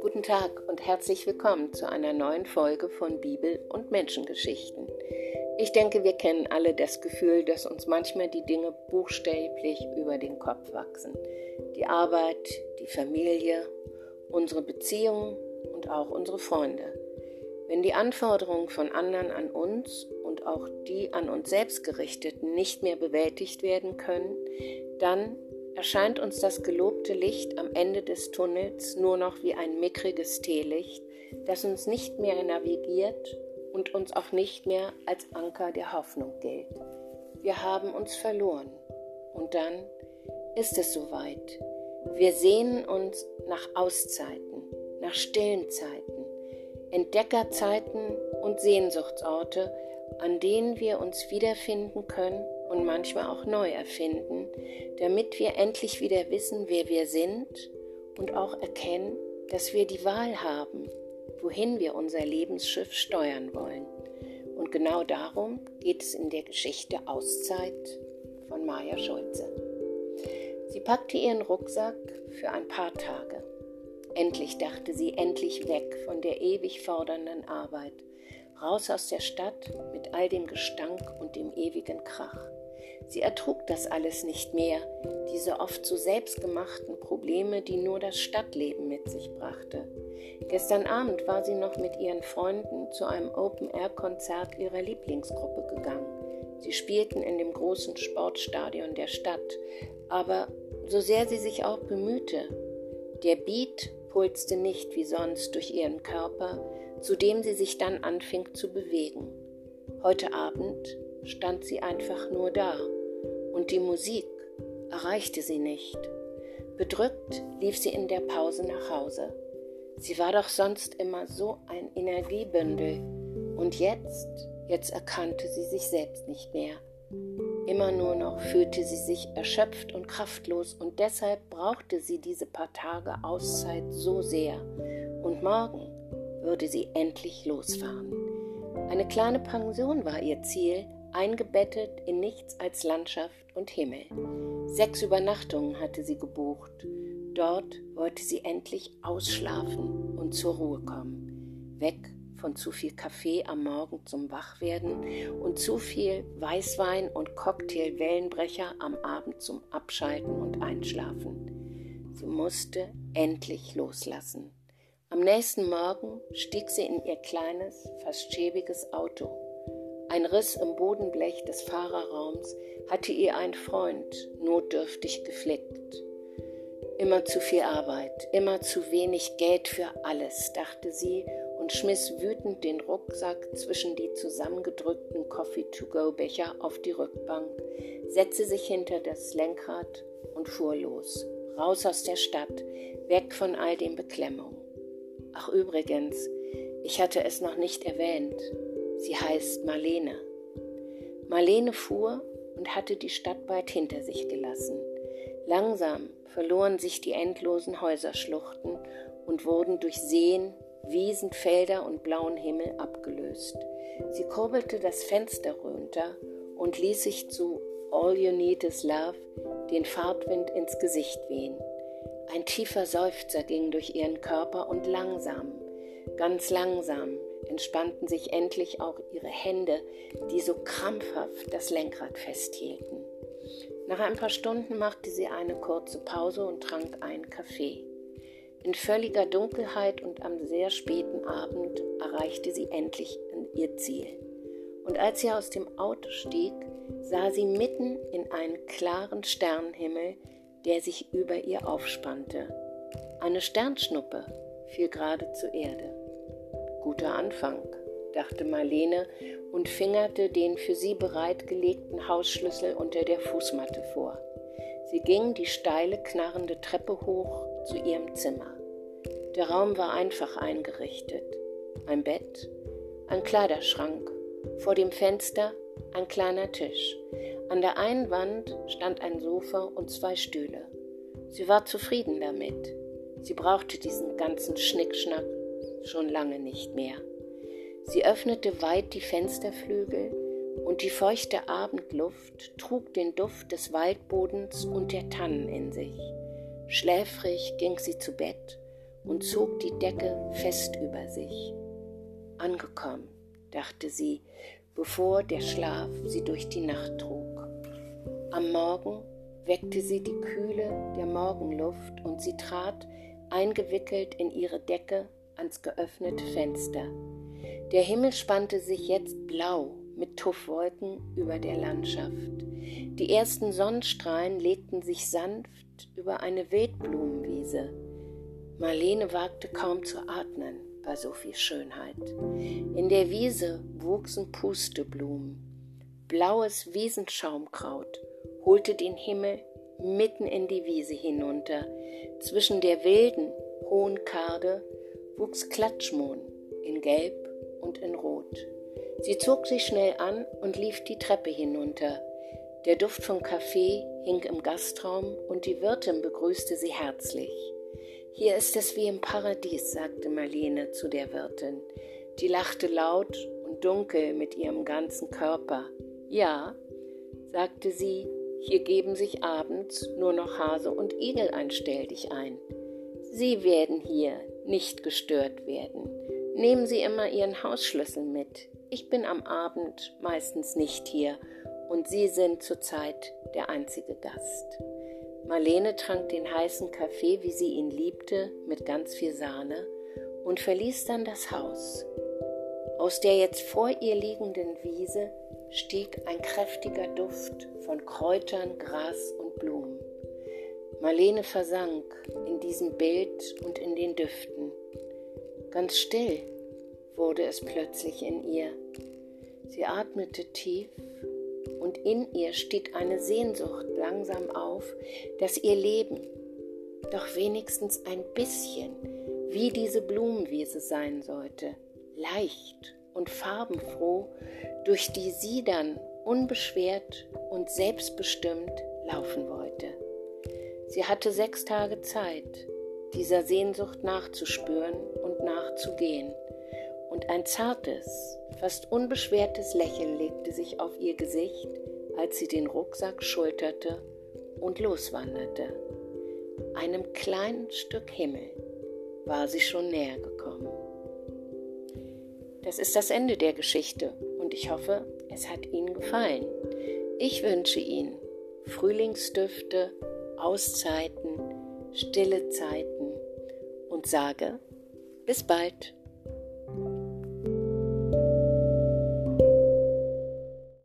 Guten Tag und herzlich willkommen zu einer neuen Folge von Bibel und Menschengeschichten. Ich denke, wir kennen alle das Gefühl, dass uns manchmal die Dinge buchstäblich über den Kopf wachsen. Die Arbeit, die Familie, unsere Beziehungen und auch unsere Freunde. Wenn die Anforderungen von anderen an uns auch die an uns selbst gerichteten nicht mehr bewältigt werden können, dann erscheint uns das gelobte Licht am Ende des Tunnels nur noch wie ein mickriges Teelicht, das uns nicht mehr navigiert und uns auch nicht mehr als Anker der Hoffnung gilt. Wir haben uns verloren. Und dann ist es soweit. Wir sehnen uns nach Auszeiten, nach stillen Zeiten, Entdeckerzeiten und Sehnsuchtsorte, an denen wir uns wiederfinden können und manchmal auch neu erfinden, damit wir endlich wieder wissen, wer wir sind und auch erkennen, dass wir die Wahl haben wohin wir unser Lebensschiff steuern wollen. Und genau darum geht es in der Geschichte Auszeit von Maja Schulze. Sie packte ihren Rucksack für ein paar Tage. Endlich dachte sie, endlich weg von der ewig fordernden Arbeit, raus aus der Stadt mit all dem Gestank und dem ewigen Krach. Sie ertrug das alles nicht mehr, diese oft so selbstgemachten Probleme, die nur das Stadtleben mit sich brachte. Gestern Abend war sie noch mit ihren Freunden zu einem Open-Air-Konzert ihrer Lieblingsgruppe gegangen. Sie spielten in dem großen Sportstadion der Stadt, aber so sehr sie sich auch bemühte, der Beat pulste nicht wie sonst durch ihren Körper, zu dem sie sich dann anfing zu bewegen. Heute Abend stand sie einfach nur da und die Musik erreichte sie nicht. Bedrückt lief sie in der Pause nach Hause. Sie war doch sonst immer so ein Energiebündel und jetzt, jetzt erkannte sie sich selbst nicht mehr. Immer nur noch fühlte sie sich erschöpft und kraftlos und deshalb brauchte sie diese paar Tage Auszeit so sehr. Und morgen würde sie endlich losfahren. Eine kleine Pension war ihr Ziel, eingebettet in nichts als Landschaft und Himmel. Sechs Übernachtungen hatte sie gebucht. Dort wollte sie endlich ausschlafen und zur Ruhe kommen. Weg von zu viel Kaffee am Morgen zum Wachwerden und zu viel Weißwein und Cocktail-Wellenbrecher am Abend zum Abschalten und Einschlafen. Sie musste endlich loslassen. Am nächsten Morgen stieg sie in ihr kleines, fast schäbiges Auto ein Riss im Bodenblech des Fahrerraums hatte ihr ein Freund notdürftig geflickt. Immer zu viel Arbeit, immer zu wenig Geld für alles, dachte sie und schmiss wütend den Rucksack zwischen die zusammengedrückten Coffee-to-go-Becher auf die Rückbank, setzte sich hinter das Lenkrad und fuhr los, raus aus der Stadt, weg von all den Beklemmungen. Ach übrigens, ich hatte es noch nicht erwähnt, Sie heißt Marlene. Marlene fuhr und hatte die Stadt bald hinter sich gelassen. Langsam verloren sich die endlosen Häuserschluchten und wurden durch Seen, Wiesen, Felder und blauen Himmel abgelöst. Sie kurbelte das Fenster runter und ließ sich zu All You Need Is Love den Fahrtwind ins Gesicht wehen. Ein tiefer Seufzer ging durch ihren Körper und langsam, ganz langsam entspannten sich endlich auch ihre Hände, die so krampfhaft das Lenkrad festhielten. Nach ein paar Stunden machte sie eine kurze Pause und trank einen Kaffee. In völliger Dunkelheit und am sehr späten Abend erreichte sie endlich ihr Ziel. Und als sie aus dem Auto stieg, sah sie mitten in einen klaren Sternenhimmel, der sich über ihr aufspannte. Eine Sternschnuppe fiel gerade zur Erde. Guter Anfang, dachte Marlene und fingerte den für sie bereitgelegten Hausschlüssel unter der Fußmatte vor. Sie ging die steile, knarrende Treppe hoch zu ihrem Zimmer. Der Raum war einfach eingerichtet. Ein Bett, ein Kleiderschrank, vor dem Fenster ein kleiner Tisch. An der einen Wand stand ein Sofa und zwei Stühle. Sie war zufrieden damit. Sie brauchte diesen ganzen Schnickschnack schon lange nicht mehr. Sie öffnete weit die Fensterflügel und die feuchte Abendluft trug den Duft des Waldbodens und der Tannen in sich. Schläfrig ging sie zu Bett und zog die Decke fest über sich. Angekommen, dachte sie, bevor der Schlaf sie durch die Nacht trug. Am Morgen weckte sie die Kühle der Morgenluft und sie trat, eingewickelt in ihre Decke, ans geöffnete Fenster. Der Himmel spannte sich jetzt blau mit Tuffwolken über der Landschaft. Die ersten Sonnenstrahlen legten sich sanft über eine Wildblumenwiese. Marlene wagte kaum zu atmen bei so viel Schönheit. In der Wiese wuchsen Pusteblumen. Blaues Wiesenschaumkraut holte den Himmel mitten in die Wiese hinunter. Zwischen der wilden, hohen Karde wuchs Klatschmohn in Gelb und in Rot. Sie zog sich schnell an und lief die Treppe hinunter. Der Duft von Kaffee hing im Gastraum und die Wirtin begrüßte sie herzlich. Hier ist es wie im Paradies, sagte Marlene zu der Wirtin. Die lachte laut und dunkel mit ihrem ganzen Körper. Ja, sagte sie, hier geben sich abends nur noch Hase und Igel ein Stelldich ein. Sie werden hier nicht gestört werden. Nehmen Sie immer Ihren Hausschlüssel mit. Ich bin am Abend meistens nicht hier und Sie sind zurzeit der einzige Gast. Marlene trank den heißen Kaffee, wie sie ihn liebte, mit ganz viel Sahne und verließ dann das Haus. Aus der jetzt vor ihr liegenden Wiese stieg ein kräftiger Duft von Kräutern, Gras und Blumen. Marlene versank in diesem Bild und in den Düften. Ganz still wurde es plötzlich in ihr. Sie atmete tief und in ihr stieg eine Sehnsucht langsam auf, dass ihr Leben doch wenigstens ein bisschen wie diese Blumenwiese sein sollte, leicht und farbenfroh, durch die sie dann unbeschwert und selbstbestimmt laufen wollte. Sie hatte sechs Tage Zeit, dieser Sehnsucht nachzuspüren und nachzugehen und ein zartes, fast unbeschwertes Lächeln legte sich auf ihr Gesicht, als sie den Rucksack schulterte und loswanderte. Einem kleinen Stück Himmel war sie schon näher gekommen. Das ist das Ende der Geschichte und ich hoffe, es hat Ihnen gefallen. Ich wünsche Ihnen Frühlingsdüfte, Auszeiten, stille Zeiten und sage bis bald.